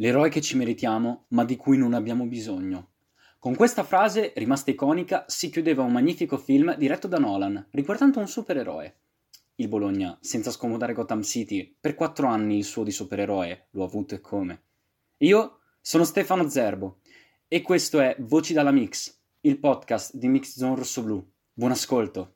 l'eroe che ci meritiamo, ma di cui non abbiamo bisogno. Con questa frase, rimasta iconica, si chiudeva un magnifico film diretto da Nolan, riguardando un supereroe. Il Bologna, senza scomodare Gotham City, per quattro anni il suo di supereroe lo ha avuto e come. Io sono Stefano Zerbo e questo è Voci dalla Mix, il podcast di Mix Zone Rosso Blu. Buon ascolto.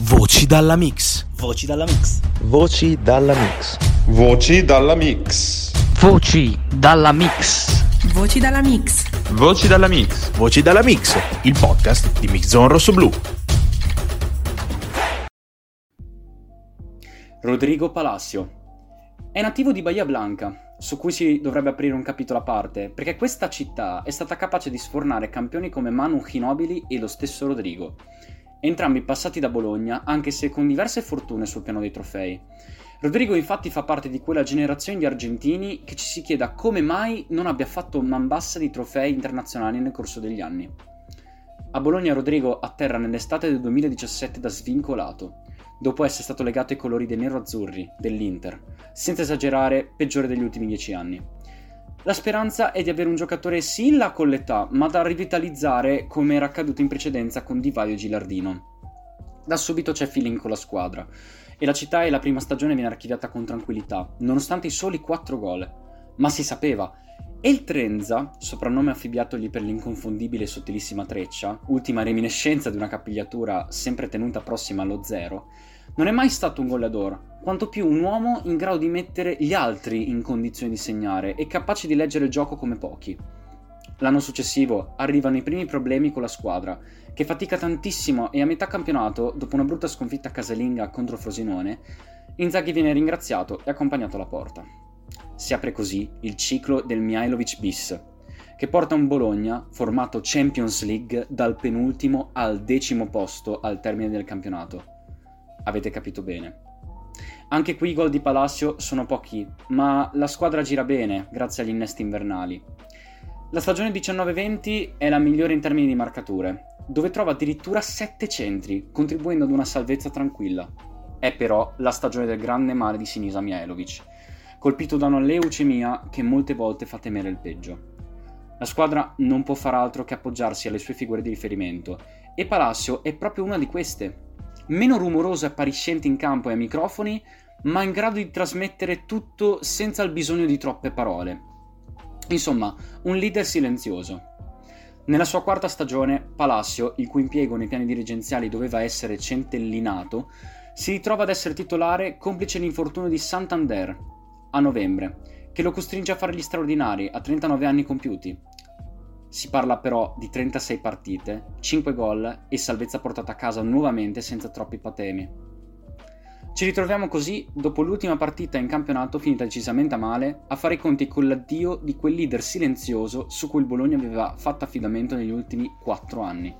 Voci dalla Mix. Voci dalla Mix. Voci dalla Mix. Voci dalla Mix. Voci dalla Mix. Voci dalla Mix. Voci dalla Mix. Voci dalla Mix, il podcast di Mix Zone Rosso Blu. Rodrigo Palacio. È nativo di Bahia Blanca, su cui si dovrebbe aprire un capitolo a parte, perché questa città è stata capace di sfornare campioni come Manu Ginobili e lo stesso Rodrigo. Entrambi passati da Bologna, anche se con diverse fortune sul piano dei trofei. Rodrigo infatti fa parte di quella generazione di argentini che ci si chieda come mai non abbia fatto man bassa di trofei internazionali nel corso degli anni. A Bologna Rodrigo atterra nell'estate del 2017 da svincolato, dopo essere stato legato ai colori dei nero-azzurri dell'Inter, senza esagerare, peggiore degli ultimi dieci anni. La speranza è di avere un giocatore sì là con l'età, ma da rivitalizzare come era accaduto in precedenza con Divaio e Gilardino. Da subito c'è feeling con la squadra e la città e la prima stagione viene archiviata con tranquillità, nonostante i soli 4 gol. Ma si sapeva. E il Trenza, soprannome affibbiatogli per l'inconfondibile e sottilissima treccia, ultima reminiscenza di una capigliatura sempre tenuta prossima allo zero, non è mai stato un goleador, quanto più un uomo in grado di mettere gli altri in condizione di segnare e capace di leggere il gioco come pochi. L'anno successivo arrivano i primi problemi con la squadra, che fatica tantissimo e a metà campionato, dopo una brutta sconfitta casalinga contro Frosinone, Inzaghi viene ringraziato e accompagnato alla porta. Si apre così il ciclo del Mihailovic bis, che porta un Bologna formato Champions League dal penultimo al decimo posto al termine del campionato. Avete capito bene. Anche qui i gol di Palacio sono pochi, ma la squadra gira bene grazie agli innesti invernali. La stagione 19-20 è la migliore in termini di marcature, dove trova addirittura 7 centri, contribuendo ad una salvezza tranquilla. È però la stagione del grande male di Sinisa Mihailovic, colpito da una leucemia che molte volte fa temere il peggio. La squadra non può far altro che appoggiarsi alle sue figure di riferimento, e Palacio è proprio una di queste. Meno rumoroso e appariscente in campo e ai microfoni, ma in grado di trasmettere tutto senza il bisogno di troppe parole. Insomma, un leader silenzioso. Nella sua quarta stagione, Palacio, il cui impiego nei piani dirigenziali doveva essere centellinato, si ritrova ad essere titolare complice l'infortunio di Santander a novembre, che lo costringe a fare gli straordinari a 39 anni compiuti. Si parla però di 36 partite, 5 gol e salvezza portata a casa nuovamente senza troppi patemi. Ci ritroviamo così, dopo l'ultima partita in campionato finita decisamente a male, a fare i conti con l'addio di quel leader silenzioso su cui il Bologna aveva fatto affidamento negli ultimi 4 anni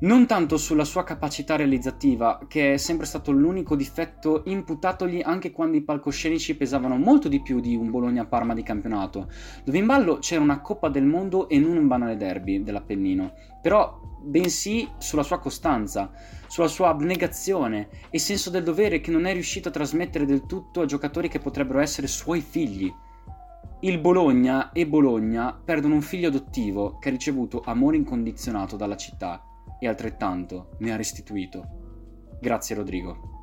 non tanto sulla sua capacità realizzativa, che è sempre stato l'unico difetto imputatogli anche quando i palcoscenici pesavano molto di più di un Bologna-Parma di campionato, dove in ballo c'era una Coppa del Mondo e non un banale derby dell'Appennino, però bensì sulla sua costanza, sulla sua abnegazione e senso del dovere che non è riuscito a trasmettere del tutto a giocatori che potrebbero essere suoi figli. Il Bologna e Bologna perdono un figlio adottivo che ha ricevuto amore incondizionato dalla città e altrettanto mi ha restituito. Grazie Rodrigo.